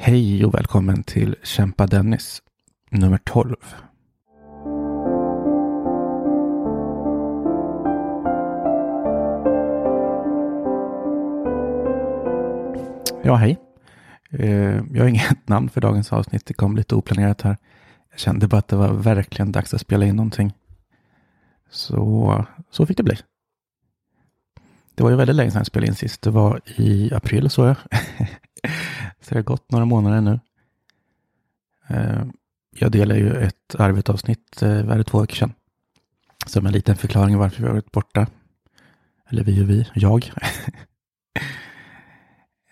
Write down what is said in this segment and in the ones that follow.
Hej och välkommen till Kämpa Dennis nummer 12. Ja, hej. Eh, jag har inget namn för dagens avsnitt. Det kom lite oplanerat här. Jag kände bara att det var verkligen dags att spela in någonting. Så, så fick det bli. Det var ju väldigt länge sedan jag spelade in sist. Det var i april så jag. så det har gått några månader nu. Eh, jag delar ju ett arbetsavsnitt eh, varje två veckor sedan. Som en liten förklaring varför vi har varit borta. Eller vi och vi, jag.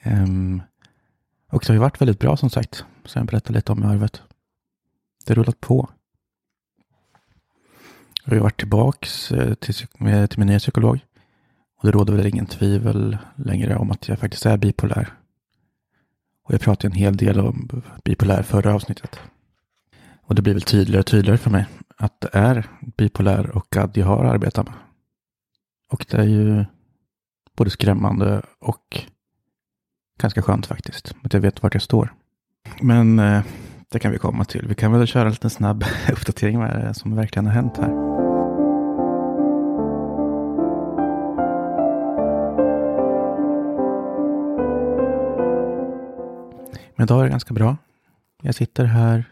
um, och det har ju varit väldigt bra som sagt. Så jag berättar lite om i arvet. Det har rullat på. Jag har ju varit tillbaks eh, till, till min nya psykolog. Och det råder väl ingen tvivel längre om att jag faktiskt är bipolär. Och jag pratade en hel del om bipolär förra avsnittet. Och det blir väl tydligare och tydligare för mig att det är bipolär och GAD jag har arbetat med. Och det är ju både skrämmande och ganska skönt faktiskt. Att jag vet vart jag står. Men eh, det kan vi komma till. Vi kan väl köra en liten snabb uppdatering vad det är som verkligen har hänt här. Men idag är det ganska bra. Jag sitter här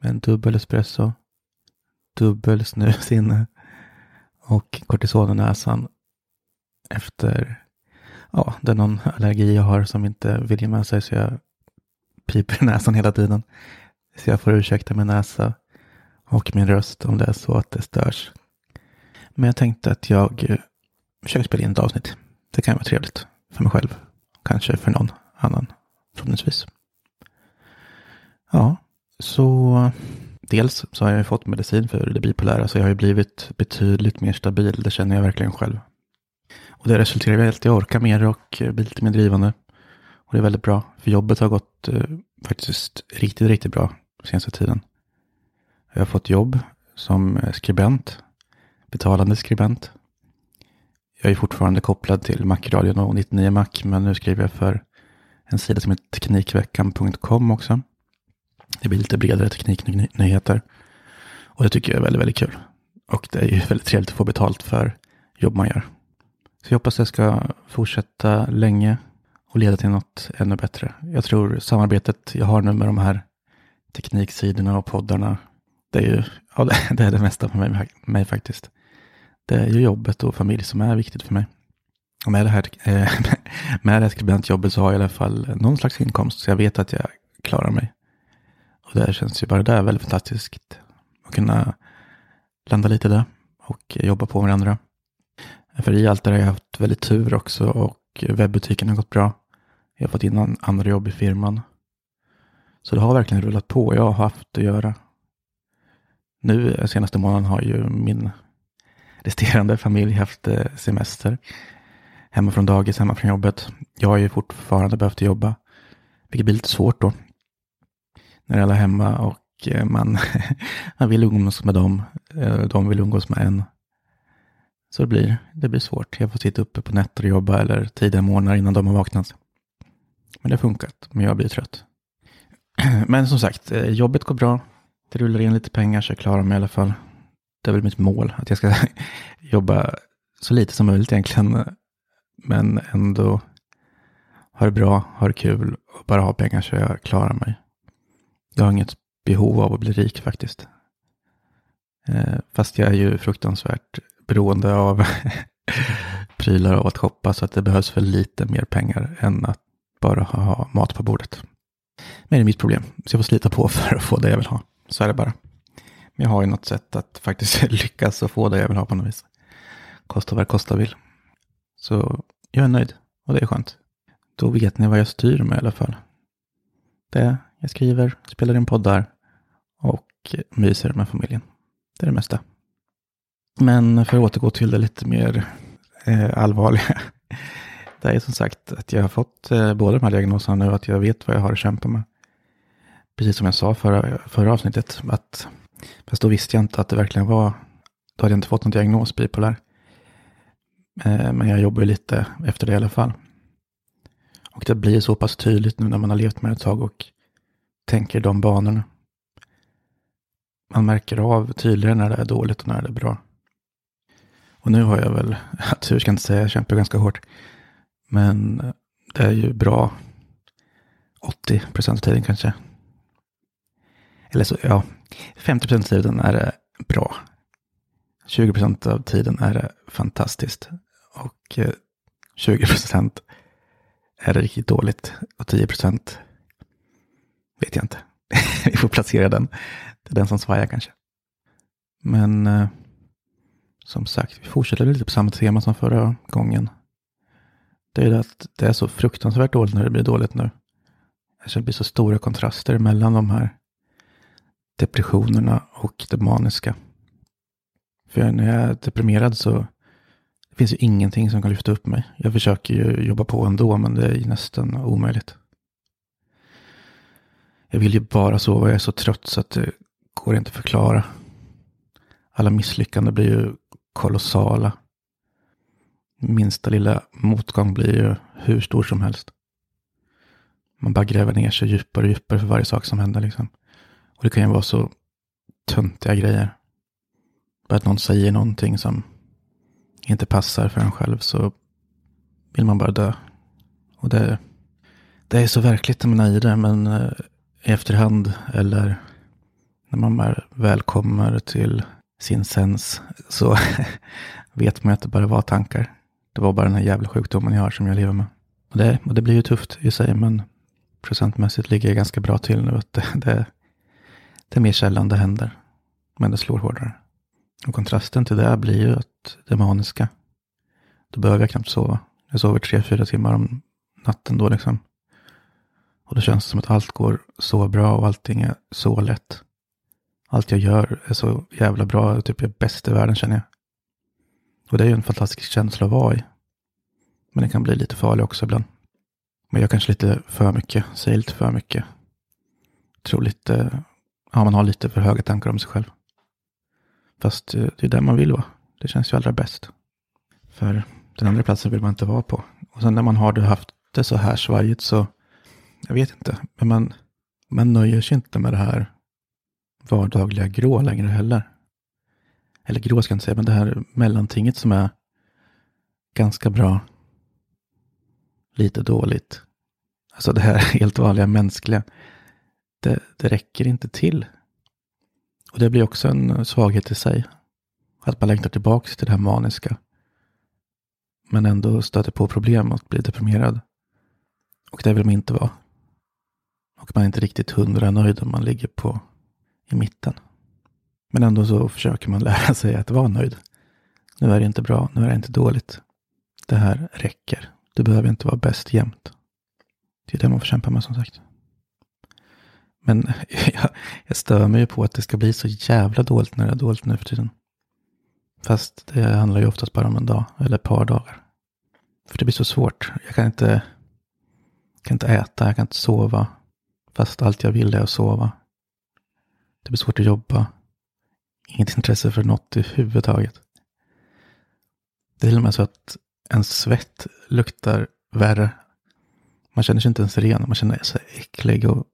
med en dubbel espresso, dubbel snus inne och kortison i näsan efter, ja, det är någon allergi jag har som inte vill ge med sig så jag piper i näsan hela tiden. Så jag får ursäkta min näsa och min röst om det är så att det störs. Men jag tänkte att jag eh, försöker spela in ett avsnitt. Det kan vara trevligt för mig själv. Kanske för någon annan förhoppningsvis. Ja, så dels så har jag fått medicin för det bipolära så jag har ju blivit betydligt mer stabil. Det känner jag verkligen själv. Och det resulterar i att jag orkar mer och blir lite mer drivande. Och det är väldigt bra. För jobbet har gått eh, faktiskt riktigt, riktigt bra senaste tiden. Jag har fått jobb som skribent. Betalande skribent. Jag är fortfarande kopplad till Macradion och 99 Mac. Men nu skriver jag för en sida som heter Teknikveckan.com också. Det blir lite bredare tekniknyheter. Och det tycker jag är väldigt, väldigt kul. Och det är ju väldigt trevligt att få betalt för jobb man gör. Så jag hoppas det ska fortsätta länge och leda till något ännu bättre. Jag tror samarbetet jag har nu med de här tekniksidorna och poddarna, det är ju ja, det är det mesta för mig, mig faktiskt. Det är ju jobbet och familj som är viktigt för mig. Och med det här eh, med det här skribentjobbet så har jag i alla fall någon slags inkomst, så jag vet att jag klarar mig. Och det känns ju bara där väldigt fantastiskt. Att kunna landa lite där och jobba på varandra. För i allt det har jag haft väldigt tur också och webbutiken har gått bra. Jag har fått in andra jobb i firman. Så det har verkligen rullat på. Jag har haft att göra. Nu eh, senaste månaden har ju min resterande familj haft eh, semester. Hemma från dagis, hemma från jobbet. Jag har ju fortfarande behövt jobba. Vilket blir lite svårt då när alla är hemma och eh, man, man vill umgås med dem. Eh, de vill umgås med en. Så det blir, det blir svårt. Jag får sitta uppe på nätter och jobba eller tidiga morgnar innan de har vaknat. Men det har funkat, men jag blir trött. Men som sagt, eh, jobbet går bra. Det rullar in lite pengar så jag klarar mig i alla fall. Det är väl mitt mål, att jag ska jobba så lite som möjligt egentligen. Men ändå ha det bra, ha det kul och bara ha pengar så jag klarar mig. Jag har inget behov av att bli rik faktiskt. Eh, fast jag är ju fruktansvärt beroende av prylar och att shoppa så att det behövs för lite mer pengar än att bara ha mat på bordet. Men det är mitt problem, så jag får slita på för att få det jag vill ha. Så är det bara. Men jag har ju något sätt att faktiskt lyckas och få det jag vill ha på något vis. Kosta vad det kosta vill. Så jag är nöjd och det är skönt. Då vet ni vad jag styr med i alla fall. Det jag skriver, spelar in poddar och myser med familjen. Det är det mesta. Men för att återgå till det lite mer eh, allvarliga. Det är som sagt att jag har fått eh, båda de här diagnoserna nu, att jag vet vad jag har att kämpa med. Precis som jag sa förra, förra avsnittet, att fast då visste jag inte att det verkligen var, då hade jag inte fått någon diagnos bipolär. Eh, men jag jobbar ju lite efter det i alla fall. Och det blir så pass tydligt nu när man har levt med det ett tag och tänker de banorna. Man märker av tydligare när det är dåligt och när det är bra. Och nu har jag väl, tur ska jag inte säga, jag kämpar ganska hårt. Men det är ju bra 80 procent av tiden kanske. Eller så, ja, 50 procent av tiden är det bra. 20 procent av tiden är det fantastiskt. Och eh, 20 procent är det riktigt dåligt. Och 10 procent vet jag inte. Vi får placera den. Det är den som svajar kanske. Men eh, som sagt, vi fortsätter lite på samma tema som förra gången. Det är det att det är så fruktansvärt dåligt när det blir dåligt nu. Alltså det blir så stora kontraster mellan de här depressionerna och det maniska. För när jag är deprimerad så det finns ju ingenting som kan lyfta upp mig. Jag försöker ju jobba på ändå, men det är nästan omöjligt. Jag vill ju bara sova, jag är så trött så att det går inte att förklara. Alla misslyckanden blir ju kolossala. Minsta lilla motgång blir ju hur stor som helst. Man bara gräver ner sig djupare och djupare för varje sak som händer. Liksom. Och det kan ju vara så töntiga grejer. Bara att någon säger någonting som inte passar för en själv så vill man bara dö. Och det, det är så verkligt när man är i det, men eh, i efterhand eller när man väl kommer till sin sens så vet man att det bara var tankar. Det var bara den här jävla sjukdomen jag har som jag lever med. Och det, och det blir ju tufft i sig, men procentmässigt ligger jag ganska bra till nu. Att det, det, det är mer sällan det händer, men det slår hårdare. Och kontrasten till det blir ju att det maniska, då behöver jag knappt sova. Jag sover tre, fyra timmar om natten då liksom. Och då känns det som att allt går så bra och allting är så lätt. Allt jag gör är så jävla bra, typ jag är bäst i världen känner jag. Och det är ju en fantastisk känsla att vara i. Men det kan bli lite farlig också ibland. Men jag kanske lite för mycket, säger lite för mycket. Tror lite, ja man har lite för höga tankar om sig själv. Fast eh, det är där man vill vara. Det känns ju allra bäst. För den andra platsen vill man inte vara på. Och sen när man har det haft det så här svajigt så, jag vet inte, men man, man nöjer sig inte med det här vardagliga grå längre heller. Eller grå ska jag inte säga, men det här mellantinget som är ganska bra, lite dåligt. Alltså det här helt vanliga mänskliga. Det, det räcker inte till. Och det blir också en svaghet i sig. Att man längtar tillbaka till det här maniska. Men ändå stöter på problem och blir deprimerad. Och det vill man inte vara. Och man är inte riktigt hundra nöjd om man ligger på i mitten. Men ändå så försöker man lära sig att vara nöjd. Nu är det inte bra, nu är det inte dåligt. Det här räcker. Du behöver inte vara bäst jämt. Det är det man får kämpa med som sagt. Men jag, jag stör mig ju på att det ska bli så jävla dåligt när det är dåligt nu för tiden. Fast det handlar ju oftast bara om en dag eller ett par dagar. För det blir så svårt. Jag kan inte, kan inte äta, jag kan inte sova. Fast allt jag vill är att sova. Det blir svårt att jobba. Inget intresse för något överhuvudtaget. Det är till och med så att en svett luktar värre. Man känner sig inte ens ren, man känner sig äcklig och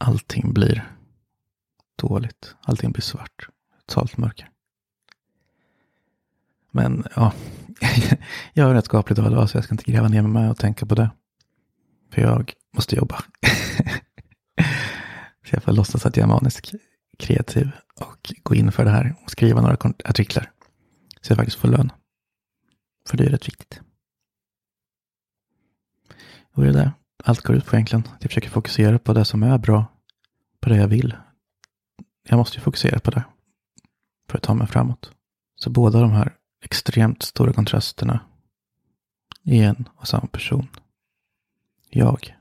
allting blir dåligt. Allting blir svart. Totalt mörker. Men ja, jag har rätt skapligt idag så jag ska inte gräva ner mig och tänka på det. För jag måste jobba. så jag får låtsas att jag är manisk kreativ och gå in för det här och skriva några artiklar. Så jag faktiskt får lön. För det är rätt viktigt. Och det är det allt går ut på egentligen. Jag försöker fokusera på det som är bra. På det jag vill. Jag måste ju fokusera på det. För att ta mig framåt. Så båda de här extremt stora kontrasterna i en och samma person. Jag.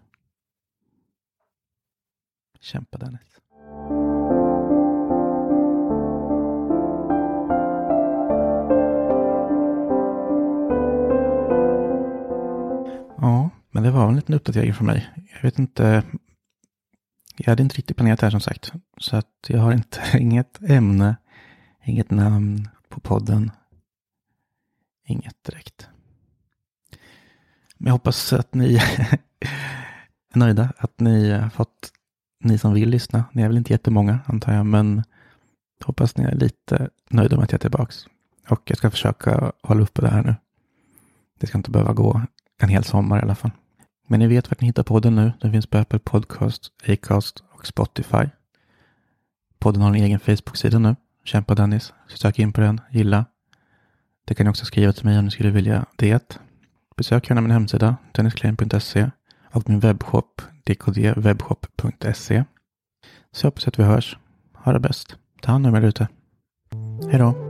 Kämpa Dennis. Ja, men det var en liten uppdatering från mig. Jag vet inte. Jag hade inte riktigt planerat det här som sagt. Så att jag har inte, inget ämne, inget namn på podden. Inget direkt. Men jag hoppas att ni är nöjda. Att ni har fått ni som vill lyssna. Ni är väl inte jättemånga antar jag, men hoppas ni är lite nöjda med att jag är tillbaks. Och jag ska försöka hålla uppe det här nu. Det ska inte behöva gå en hel sommar i alla fall. Men ni vet vart ni hittar podden nu. Den finns på Apple Podcast, Acast och Spotify. Podden har en egen Facebook-sida nu. Kämpa Dennis. Så sök in på den, gilla. Det kan ni också skriva till mig om ni skulle vilja det. Besök gärna min hemsida, dennisclaim.se och min webbshop, dkdwebshop.se. Så jag hoppas att vi hörs. Ha det bäst. Ta hand om er ute. Hej då.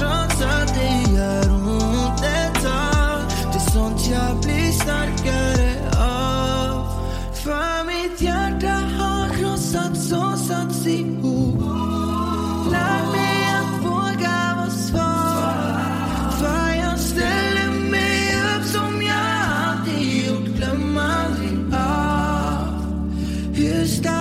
Trots att det gör ont ett tag. Det är sånt jag blir starkare av. För mitt hjärta har krossats och satts ihop Lär mig att våga vara svag För jag ställer mig upp som jag alltid gjort. Glöm aldrig av. Hur stark